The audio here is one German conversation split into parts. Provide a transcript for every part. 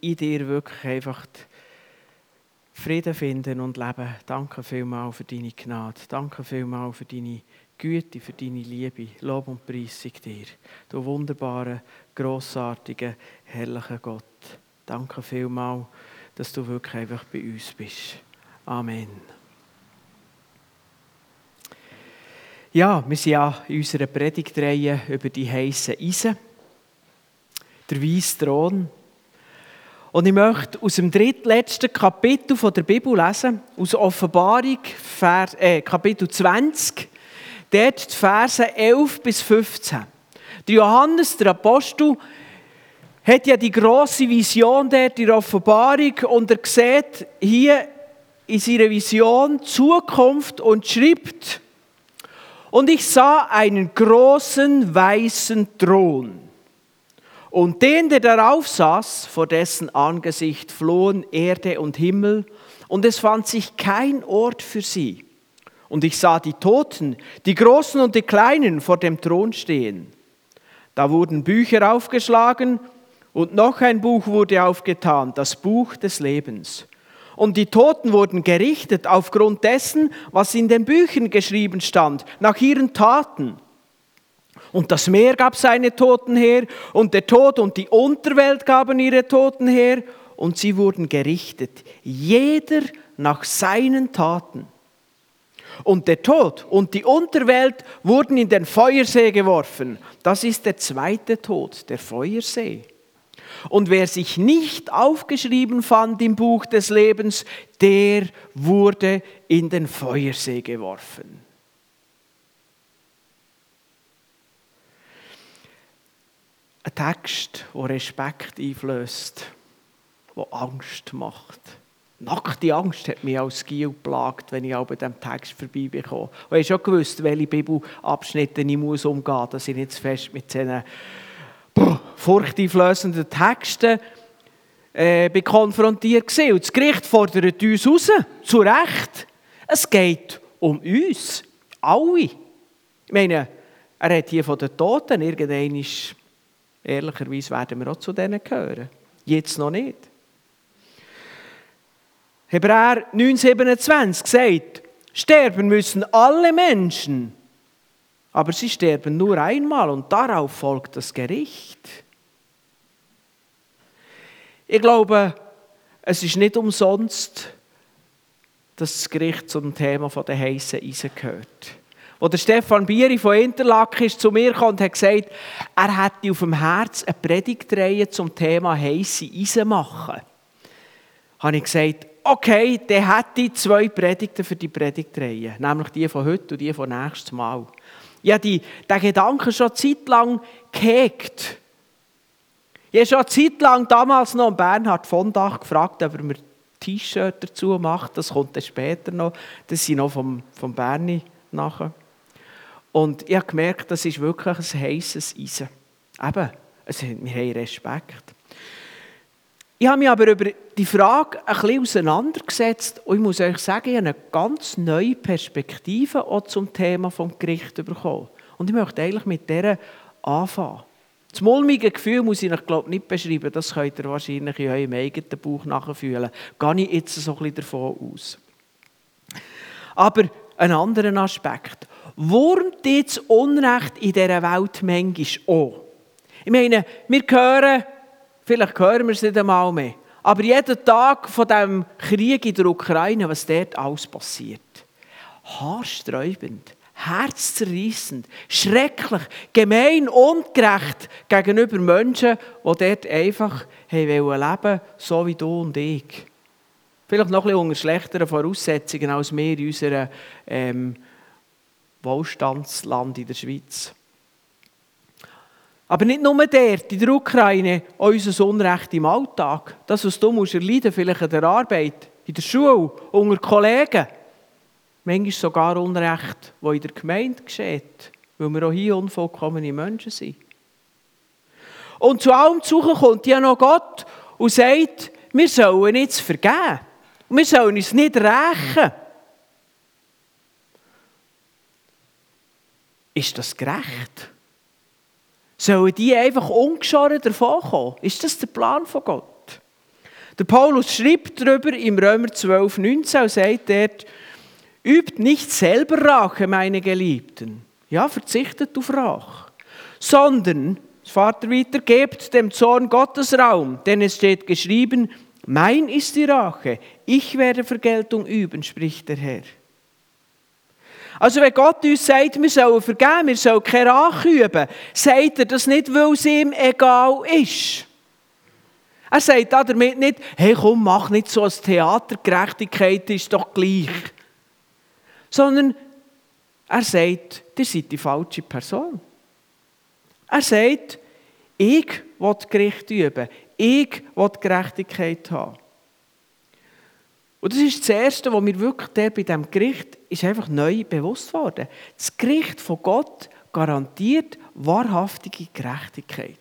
in dir wirklich einfach Frieden finden und leben. Danke vielmals für deine Gnade. Danke vielmals für deine Güte, für deine Liebe. Lob und Preisung dir. Du wunderbarer, grossartiger, herrlicher Gott. Danke vielmals, dass du wirklich einfach bei uns bist. Amen. Ja, wir sind ja in unserer Predigtreihe über die heißen Eisen. Der weiße Thron. Und ich möchte aus dem drittletzten Kapitel der Bibel lesen, aus Offenbarung, Vers, äh, Kapitel 20, dort die Verse 11 bis 15. Der Johannes, der Apostel, hat ja die große Vision dort in der Offenbarung und er sieht hier in seiner Vision Zukunft und schreibt, und ich sah einen großen weißen Thron und den, der darauf saß, vor dessen Angesicht flohen Erde und Himmel, und es fand sich kein Ort für sie. Und ich sah die Toten, die Großen und die Kleinen, vor dem Thron stehen. Da wurden Bücher aufgeschlagen, und noch ein Buch wurde aufgetan, das Buch des Lebens. Und die Toten wurden gerichtet aufgrund dessen, was in den Büchern geschrieben stand, nach ihren Taten. Und das Meer gab seine Toten her, und der Tod und die Unterwelt gaben ihre Toten her, und sie wurden gerichtet, jeder nach seinen Taten. Und der Tod und die Unterwelt wurden in den Feuersee geworfen. Das ist der zweite Tod, der Feuersee. Und wer sich nicht aufgeschrieben fand im Buch des Lebens, der wurde in den Feuersee geworfen. Ein Text, der Respekt einflößt, der Angst macht. Nackte Angst hat mich als Giel geplagt, wenn ich auch bei diesem Text vorbeikomme. Und ich habe schon gewusst, welche Bibelabschnitte ich muss umgehen muss, dass ich zu fest mit diesen furchteinflößenden Texten äh, konfrontiert war. Und das Gericht fordert uns raus, zu Recht. Es geht um uns, alle. Ich meine, er hat hier von den Toten, irgendein ist Ehrlicherweise werden wir auch zu denen gehören. Jetzt noch nicht. Hebräer 9,27 sagt, sterben müssen alle Menschen, aber sie sterben nur einmal und darauf folgt das Gericht. Ich glaube, es ist nicht umsonst, dass das Gericht zum Thema der heißen Eisen gehört. Wo der Stefan Bieri von Interlaken ist zu mir gekommen und hat gesagt, er hätte auf dem Herz eine Predigtreihe zum Thema heisse Eisen machen. Habe ich gesagt, okay, dann hätte zwei Predigten für die Predigtreihe, nämlich die von heute und die von nächstes Mal. Ich habe die, den Gedanken schon eine Zeit lang gehegt. Ich habe schon eine Zeit lang damals noch Bernhard von Dach gefragt, ob er mir T-Shirt dazu macht. Das kommt dann später noch. Das sind noch vom, vom Berni nachher. Und ich habe gemerkt, das ist wirklich ein heißes Eisen. Eben, wir haben Respekt. Ich habe mich aber über die Frage ein bisschen auseinandergesetzt und ich muss euch sagen, ich habe eine ganz neue Perspektive auch zum Thema vom Gericht bekommen. Und ich möchte eigentlich mit der anfangen. Das mulmige Gefühl muss ich euch glaube nicht beschreiben, das könnt ihr wahrscheinlich in eurem eigenen Bauch nachfühlen. Gehe ich jetzt so ein bisschen davon aus. Aber einen anderen Aspekt wurmt jetzt Unrecht in dieser Welt manchmal auch. Ich meine, wir hören, vielleicht hören wir es nicht einmal mehr, aber jeden Tag von diesem Krieg in der Ukraine, was dort alles passiert. Haarsträubend, herzzerreißend, schrecklich, gemein, ungerecht gegenüber Menschen, die dort einfach leben wollen, so wie du und ich. Vielleicht noch ein bisschen unter schlechteren Voraussetzungen als wir in unserer ähm, Wohlstandsland in der Schweiz. Aber nicht nur dort, in der Ukraine, unser Unrecht im Alltag. Das, was du musst erleiden vielleicht in der Arbeit, in der Schule, unter Kollegen. Manchmal sogar Unrecht, das in der Gemeinde geschieht, weil wir auch hier unvollkommene Menschen sind. Und zu allem Suchen kommt ja noch Gott und sagt, wir sollen nichts vergeben. Wir sollen uns nicht rächen. Ist das gerecht? Sollen die einfach ungeschoren davon kommen? Ist das der Plan von Gott? Der Paulus schreibt darüber im Römer 12, 19 und sagt dort, übt nicht selber Rache, meine Geliebten. Ja, verzichtet auf Rache. Sondern, Vater weiter, gebt dem Zorn Gottes Raum, denn es steht geschrieben, mein ist die Rache, ich werde Vergeltung üben, spricht der Herr. Also wenn Gott uns sagt, wir sollen vergeben, wir sollen keine Rache üben, sagt er das nicht, weil es ihm egal ist. Er sagt damit nicht, hey komm, mach nicht so ein Theater, Gerechtigkeit ist doch gleich. Sondern er sagt, ihr seid die falsche Person. Er sagt, ich will Gericht üben, ich will Gerechtigkeit haben. Und das ist das Erste, was mir wirklich bei diesem Gericht ist einfach neu bewusst wurde. Das Gericht von Gott garantiert wahrhaftige Gerechtigkeit.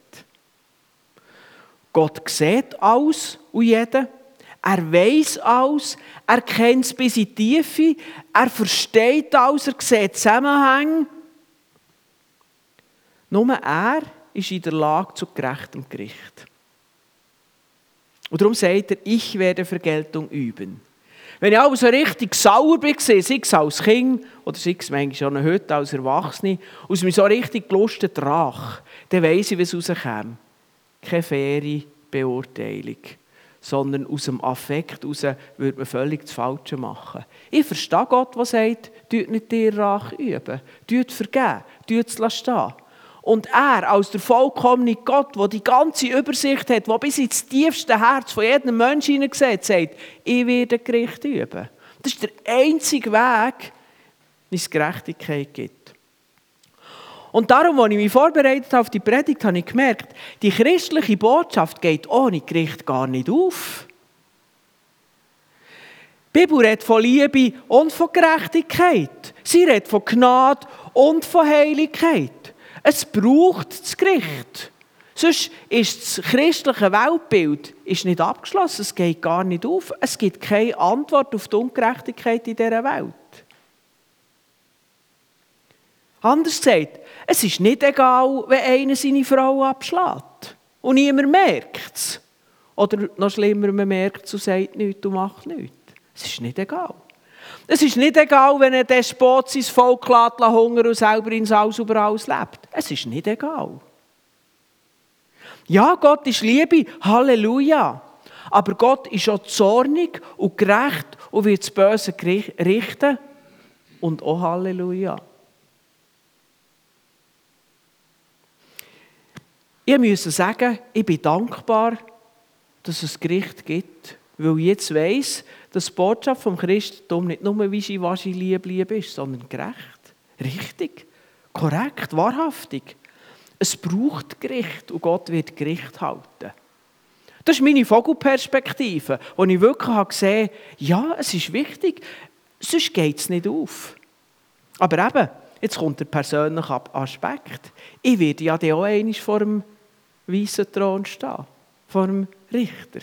Gott sieht alles und jeden. Er weiß alles, er kennt es bis in die Tiefe, er versteht alles, er sieht Zusammenhänge. Nur er ist in der Lage zu gerechtem Gericht. Und darum sagt er, ich werde Vergeltung üben. Wenn ich auch so richtig sauer war, sei es als Kind oder sei es manchmal schon heute als Erwachsene, aus mir so richtig gelustet Rach, dann weiss ich, wie es rauskommt keine faire Beurteilung, sondern aus dem Affekt heraus würde man völlig das Falsche machen. Ich verstehe Gott, der sagt, tut nicht dir Rache üben, tut vergeben, tut es stehen. Und er, als der vollkommene Gott, der die ganze Übersicht hat, der bis ins tiefste Herz von jedem Menschen hineingesehen sagt, ich werde Gericht üben. Das ist der einzige Weg, wie es Gerechtigkeit gibt. Und darum, als ich mich vorbereitet habe auf die Predigt, habe ich gemerkt, die christliche Botschaft geht ohne Gericht gar nicht auf. Die Bibel redet von Liebe und von Gerechtigkeit. Sie redet von Gnade und von Heiligkeit. Es braucht das Gericht. Sonst ist das christliche Weltbild nicht abgeschlossen. Es geht gar nicht auf. Es gibt keine Antwort auf die Ungerechtigkeit in dieser Welt. Anders gesagt, es ist nicht egal, wenn einer seine Frau abschlägt. Und niemand merkt es. Oder noch schlimmer, man merkt es und sagt nichts und macht nichts. Es ist nicht egal. Es ist nicht egal, wenn ein Despot sein Volk lässt, hungern und selber ins Haus über alles lebt. Es ist nicht egal. Ja, Gott ist Liebe, Halleluja. Aber Gott ist auch zornig und gerecht und wird das Böse richten. Und auch Halleluja. Ich musste sagen, ich bin dankbar, dass es Gericht gibt, weil ich jetzt weiss, dass die Botschaft vom Christentum nicht nur Wischi-Waschi lieb, lieb ist, sondern gerecht, richtig, korrekt, wahrhaftig. Es braucht Gericht und Gott wird Gericht halten. Das ist meine Vogelperspektive, wo ich wirklich gesehen habe, ja, es ist wichtig, sonst geht es nicht auf. Aber eben, jetzt kommt der persönliche Aspekt. Ich werde ja auch einmal vor dem weißen Thron stehen, vor dem Richter.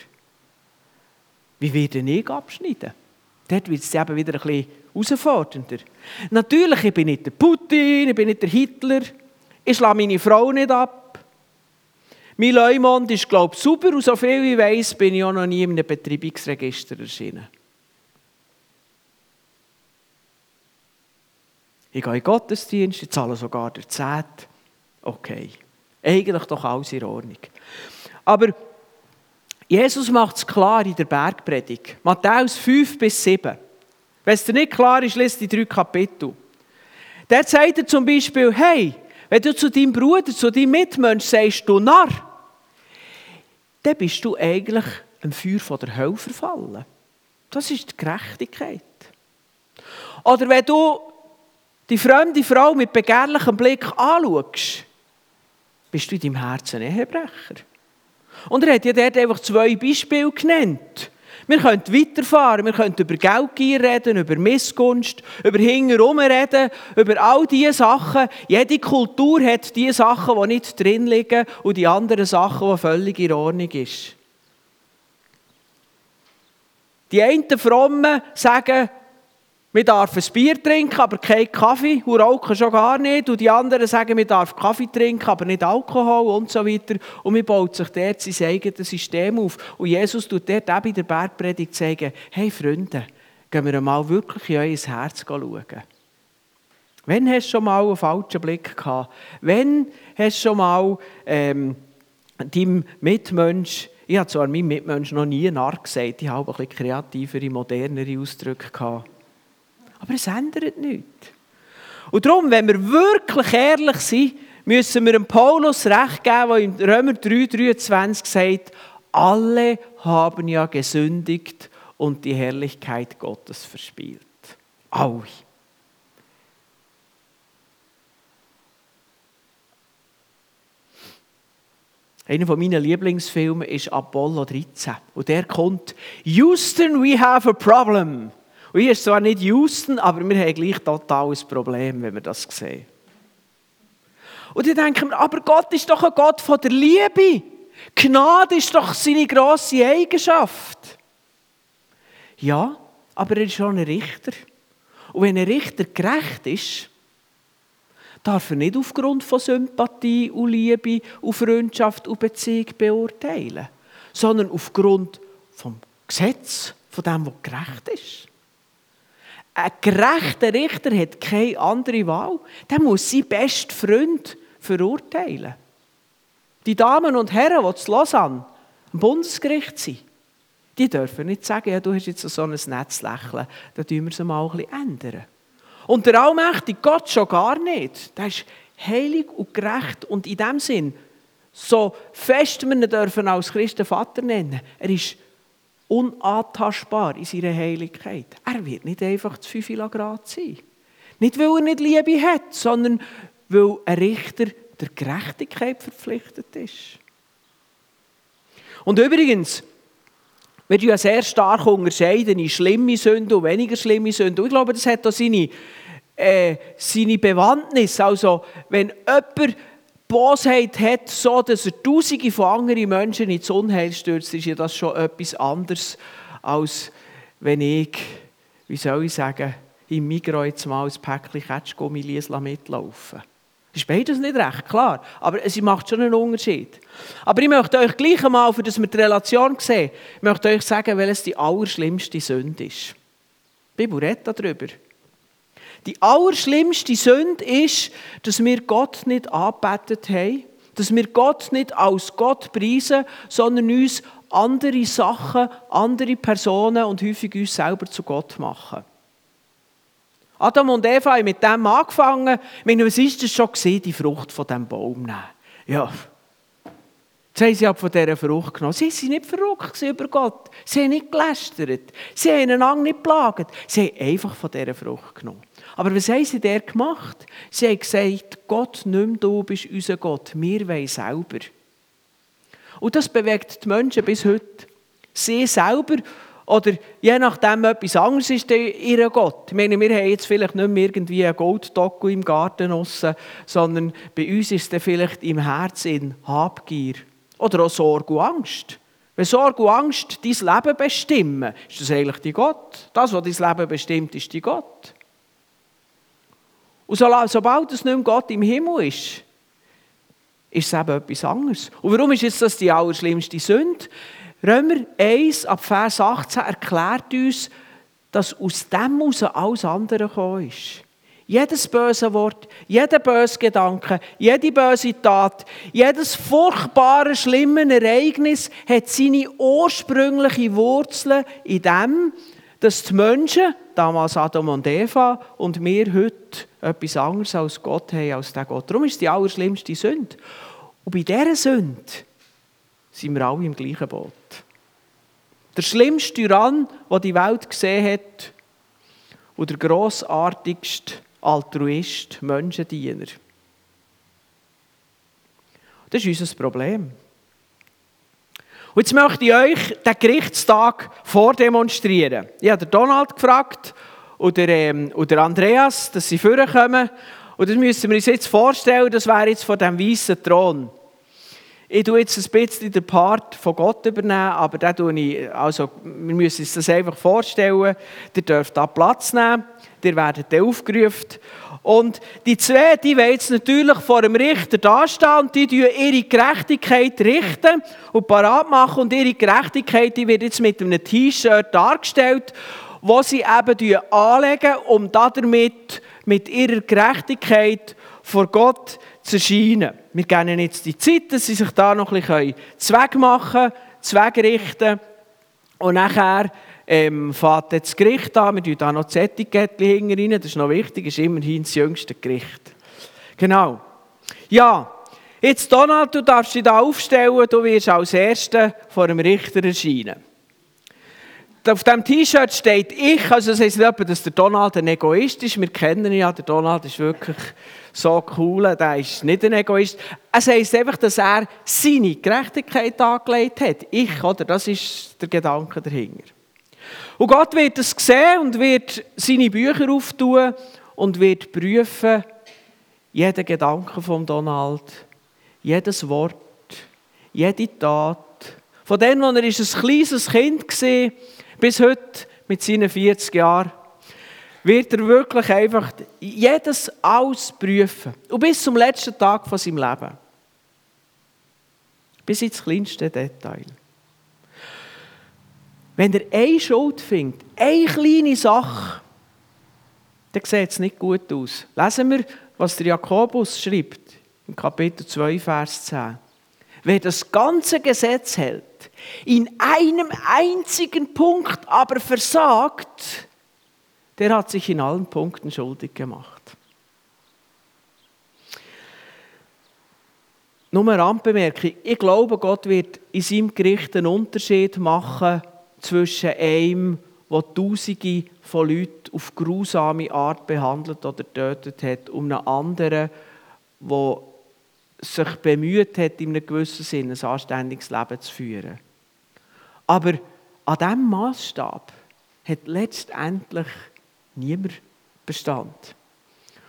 Wie werde ich abschneiden? Dort wird es eben wieder ein bisschen herausfordernder. Natürlich, ich bin nicht der Putin, ich bin nicht der Hitler, ich schlage meine Frau nicht ab. Mein Leumond ist, glaube ich, super und so viel ich weiß, bin ich auch noch nie in einem Betreibungsregister erschienen. Ich gehe in den Gottesdienst, ich zahle sogar der Zehnt. Okay. Eigentlich doch alles in Ordnung. Aber Jesus macht es klar in der Bergpredigt. Matthäus 5 bis 7. Wenn es dir nicht klar ist, liest die drei Kapitel. Dort sagt er zum Beispiel, hey, wenn du zu deinem Bruder, zu deinem Mitmensch sagst, du Narr, dann bist du eigentlich im Feuer von der Hölle verfallen. Das ist die Gerechtigkeit. Oder wenn du die fremde Frau mit begehrlichem Blick anschaust, bist du in deinem Herzen ein Ehebrecher. Und er hat ja dort einfach zwei Beispiele genannt. Wir können weiterfahren, wir können über Geldgier reden, über Missgunst, über Hingerum reden, über all diese Sachen. Jede Kultur hat die Sachen, die nicht drin liegen und die anderen Sachen, die völlig in Ordnung sind. Die einen Frommen sagen, wir dürfen ein Bier trinken, aber kein Kaffee und rauchen schon gar nicht. Und die anderen sagen, wir dürfen Kaffee trinken, aber nicht Alkohol und so weiter. Und wir baut sich dort sein eigenes System auf. Und Jesus tut dort auch bei der Bergpredigt sagen, hey Freunde, gehen wir mal wirklich in euer Herz schauen. Wann hast du schon mal einen falschen Blick gehabt? Wann hast du schon mal ähm, deinem Mitmensch, ich habe zwar meinem Mitmensch noch nie Narr gesagt, ich habe ein bisschen kreativere, modernere Ausdrücke gehabt. Aber es ändert nichts. Und darum, wenn wir wirklich ehrlich sind, müssen wir dem Paulus recht geben, der in Römer 3,23 sagt, alle haben ja gesündigt und die Herrlichkeit Gottes verspielt. Alle. Einer von meinen Lieblingsfilmen ist Apollo 13. Und der kommt, Houston, we have a problem. Und hier ist zwar nicht Houston, aber wir haben gleich total ein Problem, wenn wir das sehen. Und ich denke mir, aber Gott ist doch ein Gott von der Liebe. Gnade ist doch seine grosse Eigenschaft. Ja, aber er ist schon ein Richter. Und wenn ein Richter gerecht ist, darf er nicht aufgrund von Sympathie und Liebe und Freundschaft und Beziehung beurteilen, sondern aufgrund vom Gesetz, von dem, was gerecht ist. Ein gerechter Richter hat keine andere Wahl. Der muss seinen besten Freund verurteilen. Die Damen und Herren, die zu Lausanne am Bundesgericht sind, die dürfen nicht sagen, ja, du hast jetzt so ein Netzlächeln, da tun wir es mal ein bisschen ändern. Und der allmächtige Gott schon gar nicht. Der ist heilig und gerecht und in dem Sinn, so fest wir ihn dürfen als Christen Vater nennen, er ist unantastbar in seiner Heiligkeit. Er wird nicht einfach zu 5 Grad sein. Nicht, weil er nicht Liebe hat, sondern weil ein Richter der Gerechtigkeit verpflichtet ist. Und übrigens, wir ja sehr stark unterscheiden in schlimme Sünden und weniger schlimme Sünden. Ich glaube, das hat auch seine, äh, seine Bewandtnis. Also, wenn jemand Bosheit hat, so dass er Tausende von anderen Menschen ins Unheil stürzt, ist ja das schon etwas anderes, als wenn ich, wie soll ich sagen, im Migros jetzt mal ein Päckchen Ketschgummi mitlaufen Das ist beides nicht recht, klar. Aber es macht schon einen Unterschied. Aber ich möchte euch gleich einmal, für das wir die Relation sehen, ich möchte euch sagen, welches die allerschlimmste Sünde ist. Die Bibel redet darüber. Die allerschlimmste Sünde ist, dass wir Gott nicht angebetet haben, dass wir Gott nicht als Gott preisen, sondern uns andere Sachen, andere Personen und häufig uns selber zu Gott machen. Adam und Eva haben mit dem angefangen. Ich meine, was ist das schon gesehen, die Frucht von diesem Baum nehmen? Ja. Jetzt haben sie von dieser Frucht genommen. Sie waren nicht verrückt über Gott. Sie haben nicht gelästert. Sie haben einander nicht geplagt. Sie haben einfach von dieser Frucht genommen. Aber was haben sie der gemacht? Sie haben gesagt, Gott, nicht mehr du bist unser Gott, wir wollen selber. Und das bewegt die Menschen bis heute. Sie selber oder je nachdem etwas anderes ist ihr Gott. Ich meine, wir haben jetzt vielleicht nicht mehr irgendwie einen Golddockel im Garten aussen, sondern bei uns ist es vielleicht im Herzen Habgier oder auch Sorge und Angst. Wenn Sorge und Angst dein Leben bestimmen, ist das eigentlich die Gott. Das, was dein Leben bestimmt, ist die Gott. Und sobald es nicht mehr Gott im Himmel ist, ist es eben etwas anderes. Und warum ist jetzt das die allerschlimmste Sünde? Römer 1 ab Vers 18 erklärt uns, dass aus dem heraus alles andere gekommen ist. Jedes böse Wort, jeder böse Gedanke, jede böse Tat, jedes furchtbare, schlimme Ereignis hat seine ursprüngliche Wurzeln in dem, dass die Menschen, damals Adam und Eva, und wir heute etwas anderes als Gott haben, als der Gott. Darum ist es die allerschlimmste Sünde. Und bei dieser Sünde sind wir alle im gleichen Boot. Der schlimmste Tyrann, den die Welt gesehen hat, und der grossartigste Altruist, Menschendiener. Das ist unser Problem. Und jetzt möchte ich euch den Gerichtstag vordemonstrieren. Ich habe Donald gefragt oder, ähm, oder Andreas, dass sie vorkommen. Und das müssen wir uns jetzt vorstellen, das wäre jetzt vor dem weißen Thron. Ich tue jetzt ein bisschen den Part von Gott übernehmen, aber da tue ich, also, wir müssen uns das einfach vorstellen. Ihr dürft da Platz nehmen, ihr werdet aufgerufen. Und die zwei, die wollen jetzt natürlich vor dem Richter dastehen und die richten ihre Gerechtigkeit richten und parat machen. Und ihre Gerechtigkeit die wird jetzt mit einem T-Shirt dargestellt, wo sie eben anlegen, um damit mit ihrer Gerechtigkeit vor Gott zu erscheinen. Wir geben jetzt die Zeit, dass sie sich da noch ein bisschen Zweck machen, Zweck richten und nachher ähm, fährt das Gericht an. Wir tun da noch das Etikettchen hinten rein. Das ist noch wichtig, das ist immerhin das jüngste Gericht. Genau. Ja, jetzt Donald, du darfst dich da aufstellen, du wirst als Erster vor dem Richter erscheinen. Auf diesem T-Shirt steht ich, also das heisst nicht, dass der Donald ein Egoist ist. Wir kennen ihn ja, der Donald ist wirklich so cool, der ist nicht ein Egoist. Es heisst einfach, dass er seine Gerechtigkeit angelegt hat. Ich, oder? Das ist der Gedanke dahinter. Und Gott wird es sehen und wird seine Bücher auftun und wird prüfen, jeden Gedanken von Donald, jedes Wort, jede Tat. Von dem, als er ein kleines Kind war, bis heute mit seinen 40 Jahren, wird er wirklich einfach jedes alles prüfen. Und bis zum letzten Tag von seinem Leben. Bis ins kleinste Detail. Wenn er eine Schuld findet, eine kleine Sache, dann sieht es nicht gut aus. Lesen wir, was der Jakobus schreibt, im Kapitel 2, Vers 10. Wer das ganze Gesetz hält, in einem einzigen Punkt aber versagt, der hat sich in allen Punkten schuldig gemacht. Nur eine Randbemerkung. Ich glaube, Gott wird in seinem Gericht einen Unterschied machen zwischen einem, der Tausende von Leuten auf grusame Art behandelt oder getötet hat, und einem anderen, der sich bemüht hat, in einem gewissen Sinne ein anständiges Leben zu führen. Aber an diesem Maßstab hat letztendlich niemand Bestand.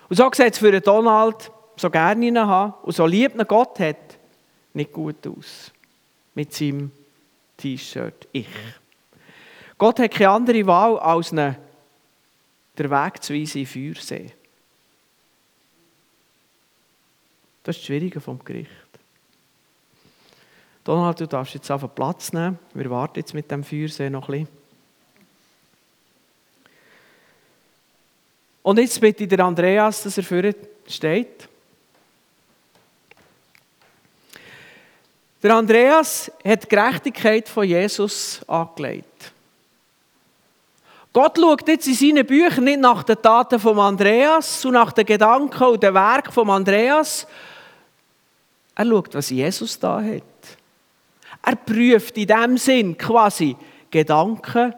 Und so sieht es für Donald, so gerne ihn haben und so lieb ihn Gott hat, nicht gut aus. Mit seinem T-Shirt Ich. Gott hat keine andere Wahl, als ihn den Weg zu weisen in Feuersee. Das ist das Schwierige vom Gericht. Donald, du darfst jetzt einfach Platz nehmen. Wir warten jetzt mit dem Feuersee noch ein bisschen. Und jetzt bitte der Andreas, dass er für steht. Der Andreas hat die Gerechtigkeit von Jesus angelegt. Gott schaut jetzt in seinen Büchern nicht nach den Taten von Andreas und nach den Gedanken und den Werken von Andreas. Er schaut, was Jesus da hat. Er prüft in dem Sinn quasi Gedanken,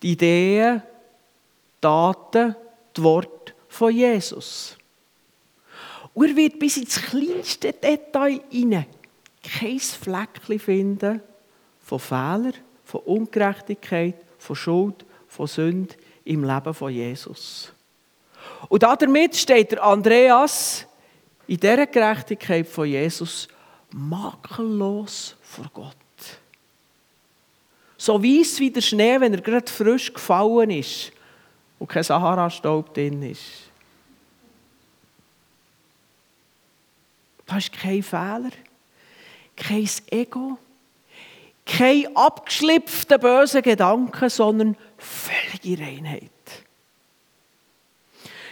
Ideen, Taten, die Worte von Jesus. Und er wird bis ins kleinste Detail hinein kein Fleckchen finden von Fehlern, von Ungerechtigkeit, von Schuld, von Sünde im Leben von Jesus. Und damit steht der Andreas in dieser Gerechtigkeit von Jesus makellos vor Gott. So weiß wie der Schnee, wenn er gerade frisch gefallen ist und kein Sahara-Staub drin ist. Da ist kein Fehler, kein Ego, kein abgeschlüpfter böser Gedanke, sondern völlige Reinheit.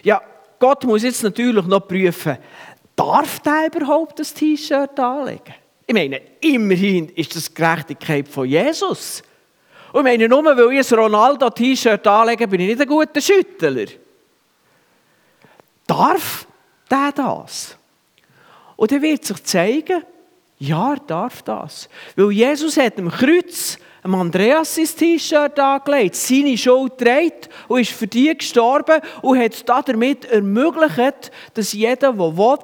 Ja, Gott muss jetzt natürlich noch prüfen, darf der überhaupt das T-Shirt anlegen? Ich meine, immerhin ist das Gerechtigkeit von Jesus. Und meine, nur weil ich ein Ronaldo-T-Shirt anlege, bin ich nicht ein guter Schüttler. Darf der das? Und er wird sich zeigen, ja, er darf das. Weil Jesus hat am Kreuz dem Andreas sein T-Shirt angelegt, seine Schuld trägt und ist für die gestorben und hat damit ermöglicht, dass jeder, der will,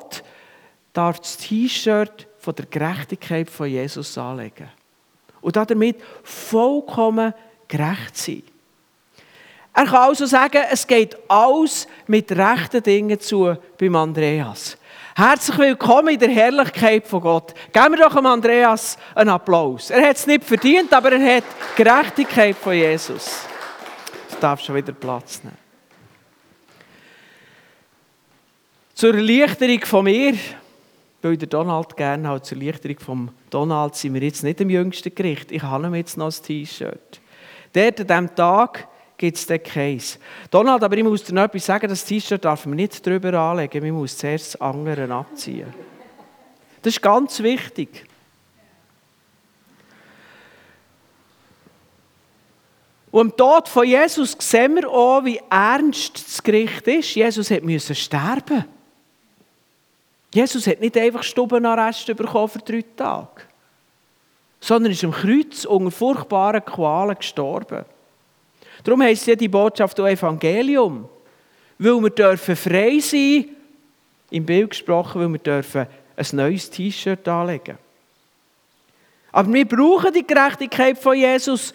das T-Shirt von der Gerechtigkeit von Jesus anlegen und damit vollkommen gerecht sein. Er kann also sagen, es geht alles mit rechten Dingen zu beim Andreas. Herzlich willkommen in der Herrlichkeit von Gott. Geben wir doch dem Andreas einen Applaus. Er hat es nicht verdient, aber er hat Gerechtigkeit von Jesus. Du darfst schon wieder Platz nehmen. Zur Erleichterung von mir, weil der Donald gerne hat, zur Erleichterung von Donald sind wir jetzt nicht im jüngsten Gericht. Ich habe ihm jetzt noch ein T-Shirt. Dort an diesem Tag gibt es den keins. Donald, aber ich muss dir noch etwas sagen, das T-Shirt darf man nicht drüber anlegen, man muss zuerst das andere abziehen. Das ist ganz wichtig. Und im Tod von Jesus sehen wir auch, wie ernst das Gericht ist. Jesus musste sterben. Jesus hat nicht einfach Stubenarrest bekommen für drei Tage, sondern ist am Kreuz unter furchtbaren Qualen gestorben. Darum heisst ja die Botschaft auch Evangelium. Weil wir dürfen frei sein, im Bild gesprochen, weil wir dürfen ein neues T-Shirt anlegen. Aber wir brauchen die Gerechtigkeit von Jesus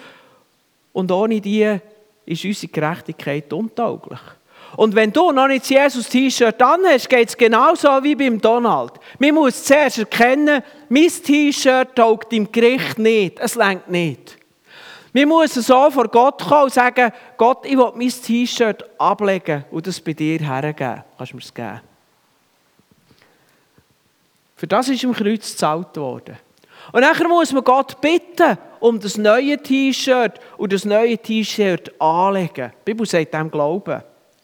und ohne die ist unsere Gerechtigkeit untauglich. Und wenn du noch nicht Jesus T-Shirt an hast, geht es genauso wie beim Donald. Man muss zuerst erkennen, mein T-Shirt taugt im Gericht nicht. Es längt nicht. Man muss so vor Gott kommen und sagen, Gott, ich will mein T-Shirt ablegen und das bei dir hergeben. Kannst du mir das geben? Für das ist im Kreuz gezahlt worden. Und nachher muss man Gott bitten um das neue T-Shirt und das neue T-Shirt anlegen. Die Bibel sagt dem Glauben.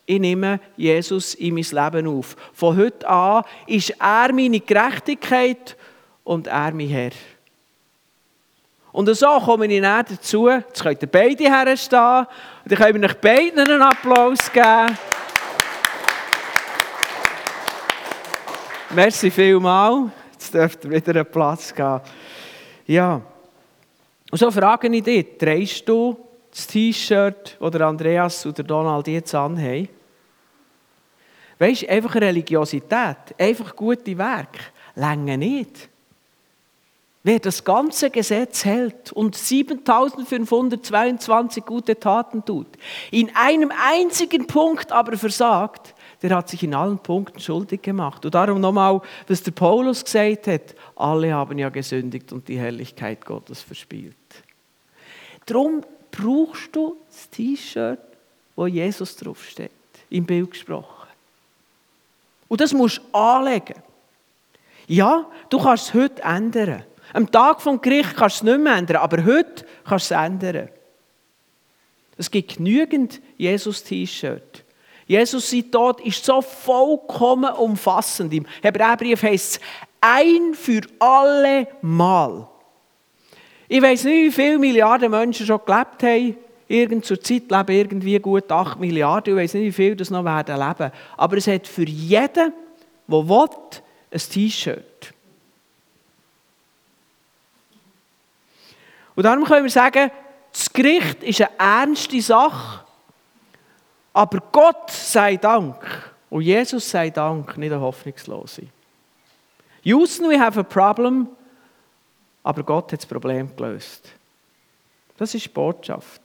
Ich nehme Jesus in mein Leben auf. Von heute an ist er meine Gerechtigkeit und er mein Herr. Und so komme ich näher dazu. Jetzt könnt ihr beide herstehen. Und dann können euch beiden einen Applaus geben. Merci vielmals. Jetzt dürft ihr wieder einen Platz geben. Ja. Und so frage ich dich, trägst du das T-Shirt, das Andreas oder Donald jetzt anhaben? Weißt du, einfach Religiosität, einfach gute Werke, länger nicht. Wer das ganze Gesetz hält und 7522 gute Taten tut, in einem einzigen Punkt aber versagt, der hat sich in allen Punkten schuldig gemacht. Und darum nochmal, was der Paulus gesagt hat, alle haben ja gesündigt und die Herrlichkeit Gottes verspielt. Darum brauchst du das T-Shirt, wo Jesus draufsteht, im Bild gesprochen. Und das musst du anlegen. Ja, du kannst es heute ändern. Am Tag vom Gericht kannst du es nicht mehr ändern, aber heute kannst du es ändern. Es gibt genügend Jesus-T-Shirt. Jesus sein Tod ist so vollkommen umfassend. Im Hebräerbrief heißt es ein für alle Mal. Ich weiß nicht, wie viele Milliarden Menschen schon gelebt haben. Irgend zur Zeit leben irgendwie gut 8 Milliarden. Ich weiß nicht, wie viele das noch werden leben. Aber es hat für jeden, der will, ein T-Shirt. Und darum können wir sagen, das Gericht ist eine ernste Sache, aber Gott sei Dank und Jesus sei Dank nicht eine hoffnungslose. Houston, we have a problem, aber Gott hat das Problem gelöst. Das ist die Botschaft.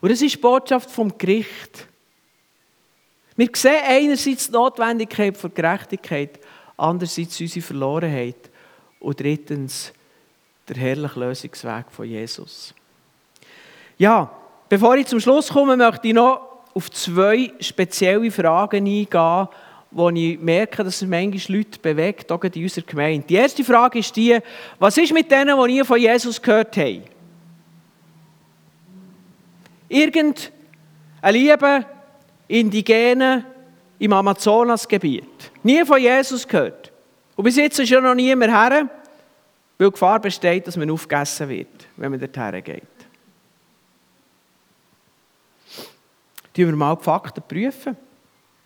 Und das ist die Botschaft vom Gericht. Wir sehen einerseits die Notwendigkeit von Gerechtigkeit, andererseits unsere Verlorenheit und drittens der herrliche Lösungsweg von Jesus. Ja, bevor ich zum Schluss komme, möchte ich noch auf zwei spezielle Fragen eingehen, wo ich merke, dass es manchmal Leute bewegt, auch in unserer Gemeinde. Die erste Frage ist die, was ist mit denen, die nie von Jesus gehört haben? Irgendein Liebe Indigene im Amazonasgebiet. Nie von Jesus gehört. Und bis jetzt ist ja noch niemand her, weil die Gefahr besteht, dass man aufgegessen wird, wenn man dorthin geht. Prüfen wir mal die Fakten. Prüfen.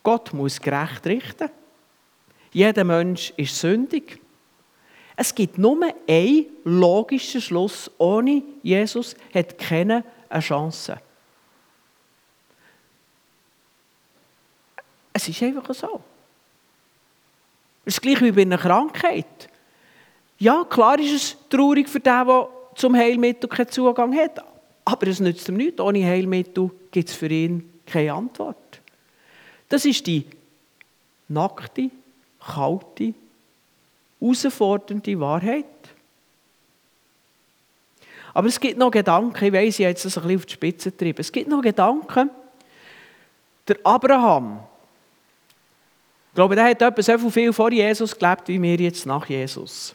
Gott muss gerecht richten. Jeder Mensch ist sündig. Es gibt nur einen logischen Schluss. Ohne Jesus hat keine Chance. Es ist einfach so. Es ist gleich wie bei einer Krankheit. Ja, klar ist es traurig für den, der zum Heilmittel keinen Zugang hat. Aber es nützt ihm nichts. Ohne Heilmittel gibt es für ihn keine Antwort. Das ist die nackte kalte, herausfordernde Wahrheit. Aber es gibt noch Gedanken, ich weiss, ich habe das ein bisschen auf die Spitze getrieben. Es gibt noch Gedanken, der Abraham, glaube, der hat etwa so viel vor Jesus gelebt, wie wir jetzt nach Jesus.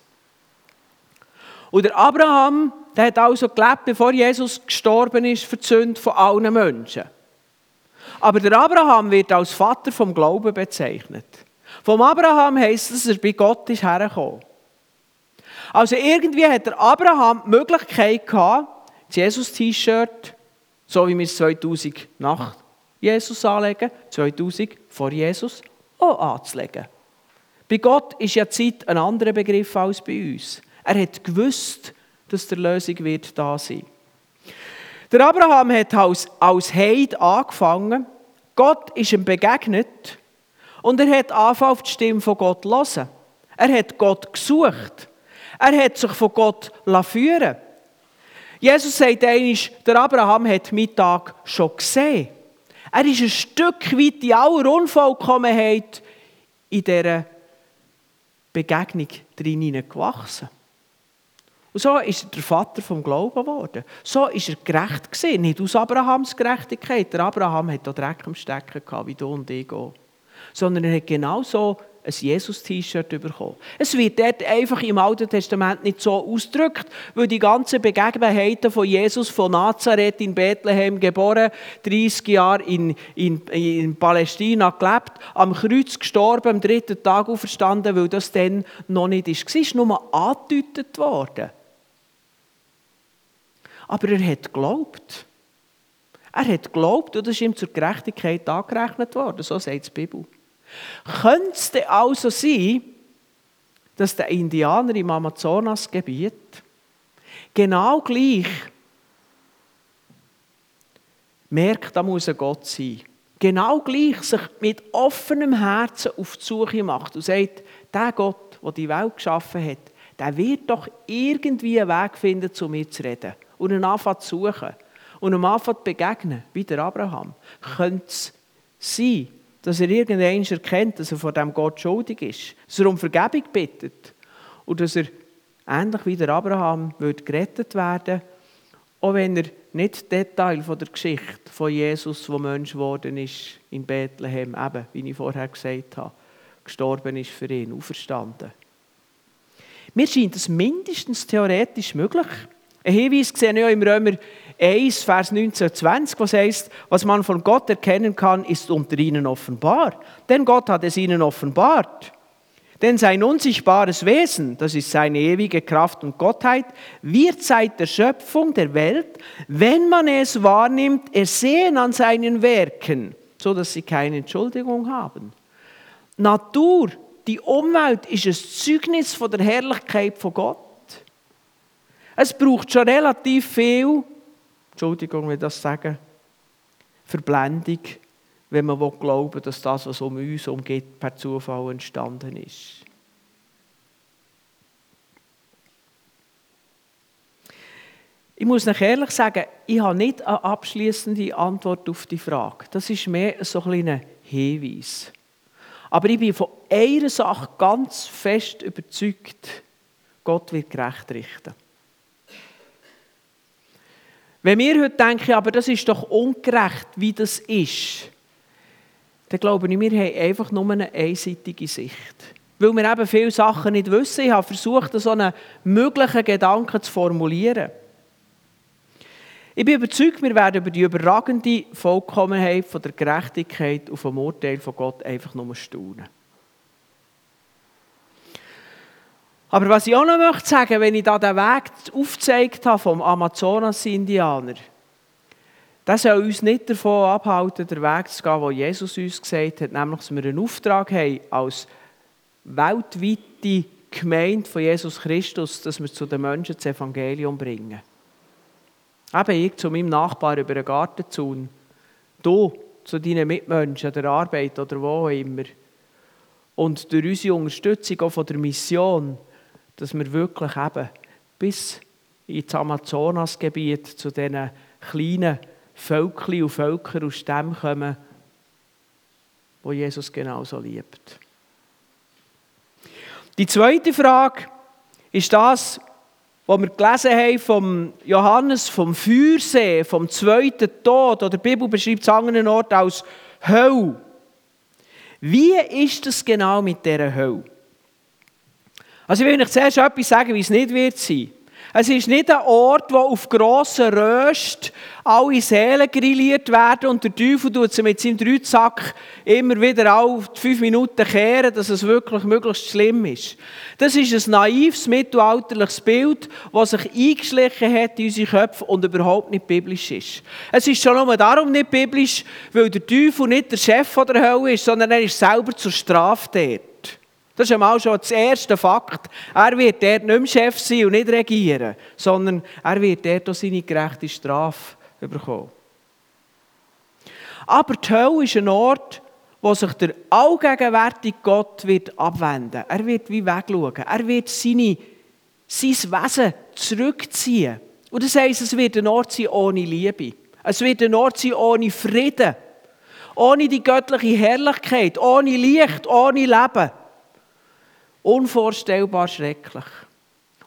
Und der Abraham, der hat also gelebt, bevor Jesus gestorben ist, Sünde von allen Menschen. Aber der Abraham wird als Vater vom Glauben bezeichnet. Vom Abraham heisst es, dass er bei Gott ist hergekommen. Also irgendwie hat der Abraham die Möglichkeit gehabt, das Jesus-T-Shirt, so wie wir es 2000 nach Jesus anlegen, 2000 vor Jesus, auch anzulegen. Bei Gott ist ja Zeit ein anderer Begriff als bei uns. Er hat gewusst, dass der Lösung wird da sein. Der Abraham hat als, als Heid angefangen. Gott ist ihm begegnet und er hat angefangen, die Stimme von Gott zu hören. Er hat Gott gesucht. Er hat sich von Gott führen Jesus sagt einmal, der Abraham hat Mittag schon gesehen. Er ist ein Stück weit in aller Unvollkommenheit in dieser Begegnung drin gewachsen. Und so ist er der Vater vom Glauben geworden. So ist er gerecht gewesen, nicht aus Abrahams Gerechtigkeit. Der Abraham hat auch Dreck am Stecken gehabt, wie du und ich auch. Sondern er hat genauso ein Jesus-T-Shirt bekommen. Es wird dort einfach im Alten Testament nicht so ausgedrückt, weil die ganzen Begebenheiten von Jesus von Nazareth in Bethlehem geboren, 30 Jahre in, in, in Palästina gelebt, am Kreuz gestorben, am dritten Tag auferstanden, weil das dann noch nicht ist. Es ist nur angedeutet worden. Aber er hat geglaubt. Er hat geglaubt und das ist ihm zur Gerechtigkeit angerechnet worden, so sagt die Bibel. Könnte es denn also sein, dass der Indianer im Amazonasgebiet genau gleich merkt, da muss ein Gott sein. Genau gleich sich mit offenem Herzen auf die Suche macht und sagt, der Gott, der die Welt geschaffen hat, der wird doch irgendwie einen Weg finden, zu mir zu reden und einen Anfang zu suchen und einem Anfang zu begegnen, wie der Abraham. Könnte es sein, dass er irgendwann erkennt, dass er vor dem Gott schuldig ist, dass er um Vergebung bittet und dass er, ähnlich wie der Abraham, wird gerettet werden auch wenn er nicht Detail von der Geschichte von Jesus, der Mensch geworden ist in Bethlehem, eben, wie ich vorher gesagt habe, gestorben ist für ihn, auferstanden. Mir scheint es mindestens theoretisch möglich. Ein Hinweis sehen wir ja im Römer 1, Vers 19, 20, was heißt, was man von Gott erkennen kann, ist unter ihnen offenbar. Denn Gott hat es ihnen offenbart. Denn sein unsichtbares Wesen, das ist seine ewige Kraft und Gottheit, wird seit der Schöpfung der Welt, wenn man es wahrnimmt, ersehen an seinen Werken, so dass sie keine Entschuldigung haben. Natur, die Umwelt ist ein Zeugnis von der Herrlichkeit von Gott. Es braucht schon relativ viel, Entschuldigung, wenn ich das sage, Verblendung, wenn man glauben will, dass das, was um uns umgeht, per Zufall entstanden ist. Ich muss euch ehrlich sagen, ich habe nicht eine abschließende Antwort auf die Frage. Das ist mehr so ein kleiner Hinweis. Aber ich bin von einer Sache ganz fest überzeugt, Gott wird gerecht richten. Wenn wir heute denken, aber das ist doch ungerecht, wie das ist, dann glaube ich, wir haben einfach nur eine einseitige Sicht. Weil wir eben viele Sachen nicht wissen. Ich habe versucht, so einen möglichen Gedanken zu formulieren. Ich bin überzeugt, wir werden über die überragende Vollkommenheit von der Gerechtigkeit und vom Urteil von Gott einfach nur staunen. Aber was ich auch noch möchte sagen, wenn ich da den Weg aufgezeigt habe vom Amazonas-Indianer, das soll uns nicht davon abhalten, den Weg zu gehen, den Jesus uns gesagt hat, nämlich, dass wir einen Auftrag haben als weltweite Gemeinde von Jesus Christus, dass wir zu den Menschen das Evangelium bringen. Eben ich zu meinem Nachbar über den Gartenzaun, du zu deinen Mitmenschen an der Arbeit oder wo immer. Und durch unsere Unterstützung auch von der Mission dass wir wirklich eben bis ins Amazonasgebiet zu diesen kleinen Völkchen und Völkern aus dem kommen, wo Jesus genauso liebt. Die zweite Frage ist das, was wir gelesen haben vom Johannes vom Feuersee, vom zweiten Tod, oder die Bibel beschreibt es an anderen Ort als Hölle. Wie ist das genau mit dieser Hölle? Also ich will euch zuerst etwas sagen, wie es nicht wird sein. Es ist nicht ein Ort, wo auf grossen Röst alle Seelen grilliert werden und der Teufel tut sie mit seinem Dreizack immer wieder auf fünf Minuten kehren, dass es wirklich möglichst schlimm ist. Das ist ein naives, mittelalterliches Bild, das sich eingeschlichen hat in unsere Köpfe und überhaupt nicht biblisch ist. Es ist schon nur darum nicht biblisch, weil der Teufel nicht der Chef der Hölle ist, sondern er ist selber zur Strafe dort. Das ist einmal schon das erste Fakt. Er wird dort nicht mehr Chef sein und nicht regieren, sondern er wird dort auch seine gerechte Strafe bekommen. Aber die Hölle ist ein Ort, wo sich der allgegenwärtige Gott wird abwenden Er wird wie wegschauen. Er wird seine, sein Wesen zurückziehen. Und das heisst, es wird ein Ort sein ohne Liebe. Es wird ein Ort sein ohne Frieden. Ohne die göttliche Herrlichkeit. Ohne Licht. Ohne Leben. Unvorstellbar schrecklich.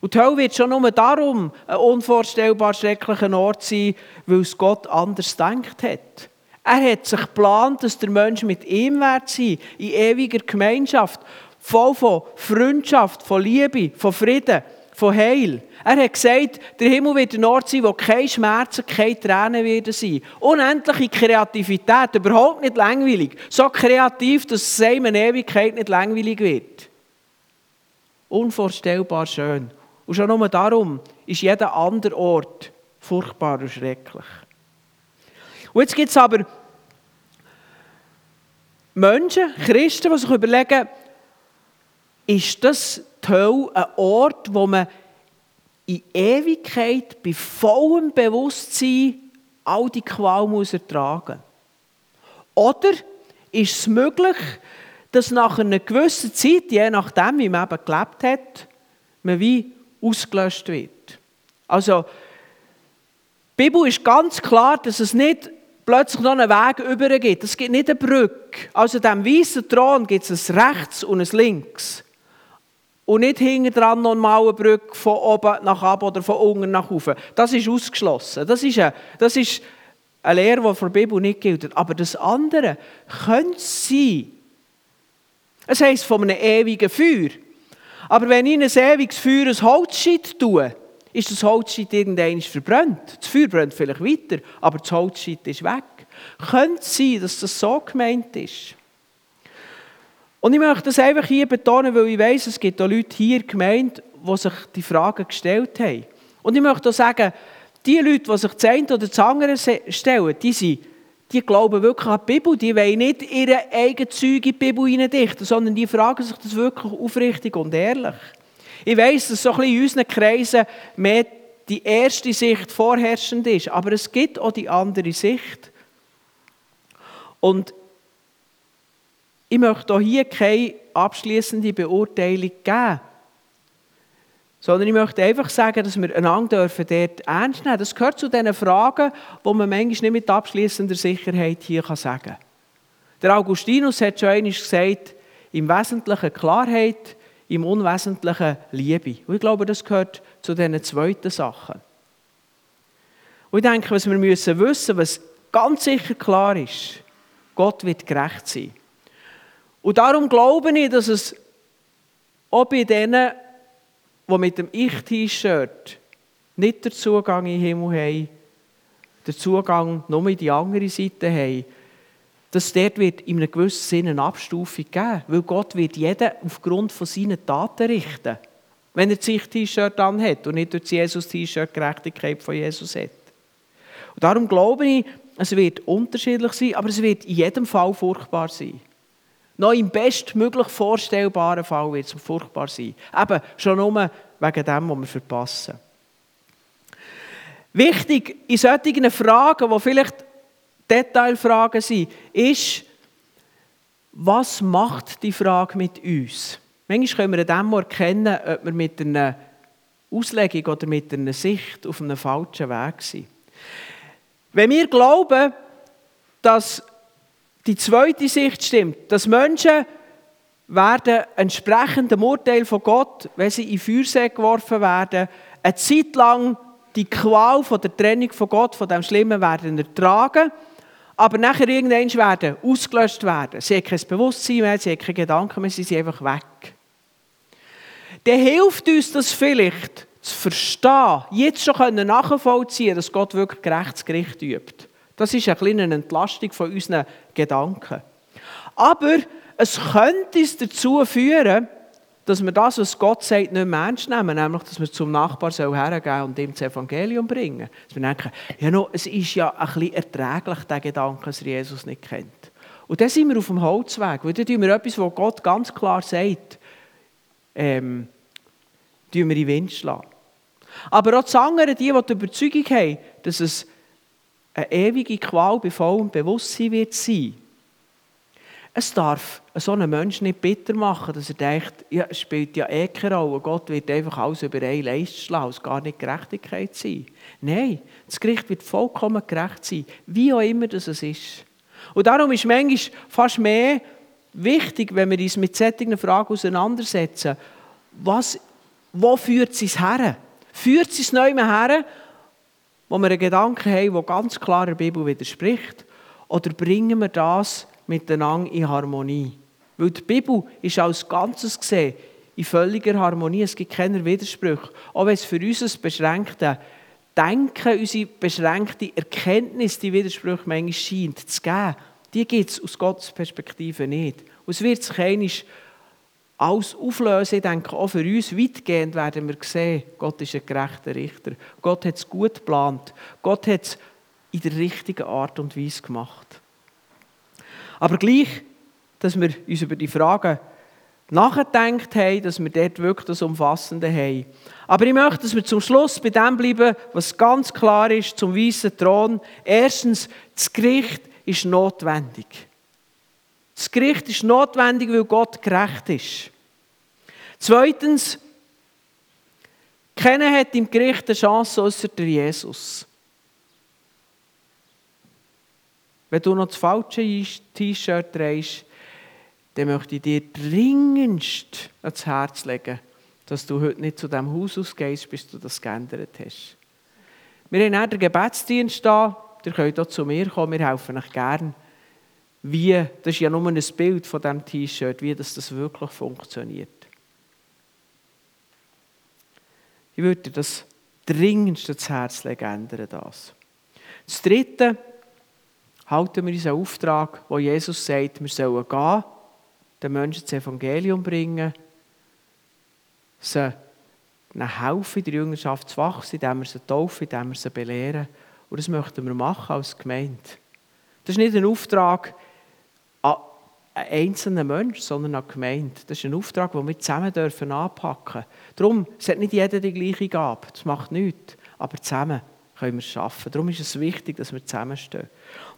Und die Hölle wird schon nur darum ein unvorstellbar schrecklicher Ort sein, weil es Gott anders denkt hat. Er hat sich geplant, dass der Mensch mit ihm wird sein, in ewiger Gemeinschaft, voll von Freundschaft, von Liebe, von Frieden, von Heil. Er hat gesagt, der Himmel wird ein Ort sein, wo keine Schmerzen, keine Tränen werden sein. Unendliche Kreativität, überhaupt nicht langweilig. So kreativ, dass es in Ewigkeit nicht langweilig wird. Unvorstellbar schön. Und schon nur darum ist jeder andere Ort furchtbar und schrecklich. Und jetzt gibt es aber Menschen, Christen, die sich überlegen, ist das die ein Ort, wo man in Ewigkeit bei vollem Bewusstsein all die Qual muss ertragen muss? Oder ist es möglich, dass nach einer gewissen Zeit, je nachdem, wie man eben gelebt hat, man wie ausgelöscht wird. Also, die Bibel ist ganz klar, dass es nicht plötzlich noch einen Weg über gibt. Es gibt nicht eine Brücke. Also dem weißen Thron gibt es ein Rechts und ein Links. Und nicht hinten dran noch mal eine Brücke von oben nach ab oder von unten nach oben. Das ist ausgeschlossen. Das ist eine, das ist eine Lehre, die von der Bibel nicht gilt. Aber das andere könnte sein, es heisst von einem ewigen Feuer. Aber wenn ich in ein ewiges Feuer ein Holzscheit tue, ist das Holzscheit irgendwann verbrannt. Das Feuer brennt vielleicht weiter, aber das Holzscheit ist weg. Könnte sein, dass das so gemeint ist? Und ich möchte das einfach hier betonen, weil ich weiß, es gibt auch Leute hier gemeint, die sich die Fragen gestellt haben. Und ich möchte auch sagen, die Leute, die sich das eine oder das andere stellen, die sind die glauben wirklich an die Bibel, die wollen nicht ihre eigene Zeuge in die Bibel hineindichten, sondern die fragen sich das wirklich aufrichtig und ehrlich. Ich weiss, dass so ein bisschen in unseren Kreisen mehr die erste Sicht vorherrschend ist, aber es gibt auch die andere Sicht. Und ich möchte auch hier keine abschließende Beurteilung geben. Sondern ich möchte einfach sagen, dass wir einander dürfen dort ernst nehmen. Das gehört zu diesen Fragen, die man manchmal nicht mit abschließender Sicherheit hier sagen kann. Der Augustinus hat schon einmal gesagt, im Wesentlichen Klarheit, im Unwesentlichen Liebe. Und ich glaube, das gehört zu diesen zweiten Sachen. Und ich denke, was wir müssen wissen, was ganz sicher klar ist, Gott wird gerecht sein. Und darum glaube ich, dass es auch bei denen die mit dem Ich-T-Shirt nicht den Zugang in den Himmel haben, den Zugang nur in die andere Seite haben, dass dort wird in einem gewissen Sinne eine Abstufung geben. Weil Gott wird jeden aufgrund von seinen Taten richten. Wenn er das Ich-T-Shirt anhat und nicht durch das Jesus-T-Shirt Gerechtigkeit von Jesus hat. Und darum glaube ich, es wird unterschiedlich sein, aber es wird in jedem Fall furchtbar sein. Noch im bestmöglich vorstellbaren Fall wird es furchtbar sein. Eben schon nur wegen dem, was wir verpassen. Wichtig in solchen Fragen, die vielleicht Detailfragen sind, ist, was macht die Frage mit uns? Manchmal können wir an dem erkennen, ob wir mit einer Auslegung oder mit einer Sicht auf einem falschen Weg sind. Wenn wir glauben, dass die zweite Sicht stimmt, dass Menschen werden entsprechend dem Urteil von Gott, wenn sie in Feuersee geworfen werden, eine Zeit lang die Qual von der Trennung von Gott, von dem Schlimmen, werden ertragen, aber nachher irgendwann werden ausgelöscht werden. Sie haben kein Bewusstsein mehr, sie haben keine Gedanken mehr, sie sind einfach weg. Dann hilft uns das vielleicht zu verstehen, jetzt schon nachvollziehen dass Gott wirklich gerechtes Gericht übt. Das ist eine kleine Entlastung von unseren Gedanken. Aber es könnte uns dazu führen, dass wir das, was Gott sagt, nicht mehr ernst nehmen, nämlich, dass wir zum Nachbar hergehen und ihm das Evangelium bringen. Dass wir denken, ja, no, es ist ja ein bisschen erträglich, der Gedanke, dass Jesus nicht kennt. Und dann sind wir auf dem Holzweg, weil dann tun wir etwas, was Gott ganz klar sagt, ähm, tun wir in den Wind schlagen. Aber auch die anderen, die, die die Überzeugung haben, dass es eine ewige Qual bei vollem Bewusstsein wird sein. Es darf so einen Menschen nicht bitter machen, dass er denkt, ja, es spielt ja eh keine Rolle, Gott wird einfach alles über einen Leist schlagen, es gar nicht Gerechtigkeit sein. Nein, das Gericht wird vollkommen gerecht sein, wie auch immer das ist. Und darum ist manchmal fast mehr wichtig, wenn wir uns mit solchen Fragen auseinandersetzen, was, wo führt es her? Führt es neu her wo wir einen Gedanken haben, der ganz klar der Bibel widerspricht? Oder bringen wir das miteinander in Harmonie? Weil die Bibel ist als Ganzes gesehen in völliger Harmonie. Es gibt keine Widersprüche. Auch wenn es für uns ein beschränktes Denken, unsere beschränkte Erkenntnis, die Widersprüche manchmal scheint zu geben, die gibt es aus Gottes Perspektive nicht. Und es wird sich einmal alles auflösen. Ich denke, auch für uns weitgehend werden wir sehen, Gott ist ein gerechter Richter. Gott hat es gut geplant. Gott hat es in der richtigen Art und Weise gemacht. Aber gleich, dass wir uns über die Fragen nachgedacht haben, dass wir dort wirklich das Umfassende haben. Aber ich möchte, dass wir zum Schluss bei dem bleiben, was ganz klar ist zum weißen Thron. Erstens, das Gericht ist notwendig. Das Gericht ist notwendig, weil Gott gerecht ist. Zweitens, keiner hat im Gericht eine Chance außer der Jesus. Wenn du noch das falsche T-Shirt trägst, dann möchte ich dir dringendst ans Herz legen, dass du heute nicht zu diesem Haus ausgehst, bis du das geändert hast. Wir haben auch den Gebetsdienst da. Ihr könnt auch zu mir kommen, wir helfen euch gerne wie, das ist ja nur ein Bild von diesem T-Shirt, wie das, das wirklich funktioniert. Ich würde dir das dringendste ins Herz legen, ändern das. Das Dritte, halten wir unseren Auftrag, wo Jesus sagt, wir sollen gehen, den Menschen das Evangelium bringen, sie helfen, in der Jüngerschaft zu wachsen, indem wir sie taufen, indem wir sie belehren. Und das möchten wir machen als Gemeinde. Das ist nicht ein Auftrag, ein einzelner Mensch, sondern eine Gemeinde. Das ist ein Auftrag, den wir zusammen dürfen anpacken dürfen. Darum, es hat nicht jeder die gleiche Gabe, das macht nichts, aber zusammen können wir schaffen. Darum ist es wichtig, dass wir zusammenstehen.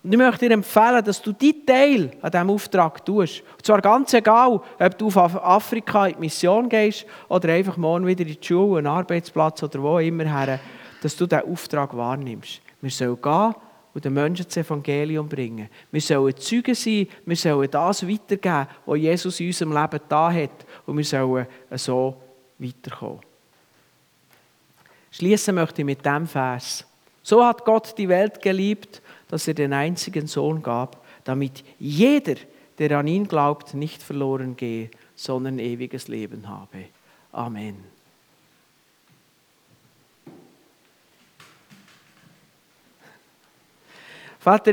Und ich möchte dir empfehlen, dass du deinen Teil an diesem Auftrag tust. Und zwar ganz egal, ob du auf Afrika in die Mission gehst oder einfach morgen wieder in die Schule, einen Arbeitsplatz oder wo immer her, dass du diesen Auftrag wahrnimmst. Wir sollen gehen und den Menschen das Evangelium bringen. Wir sollen Zeugen sein, wir sollen das weitergeben, was Jesus in unserem Leben da hat und wir sollen so weiterkommen. Schließen möchte ich mit dem Vers. So hat Gott die Welt geliebt, dass er den einzigen Sohn gab, damit jeder, der an ihn glaubt, nicht verloren gehe, sondern ewiges Leben habe. Amen. Vater,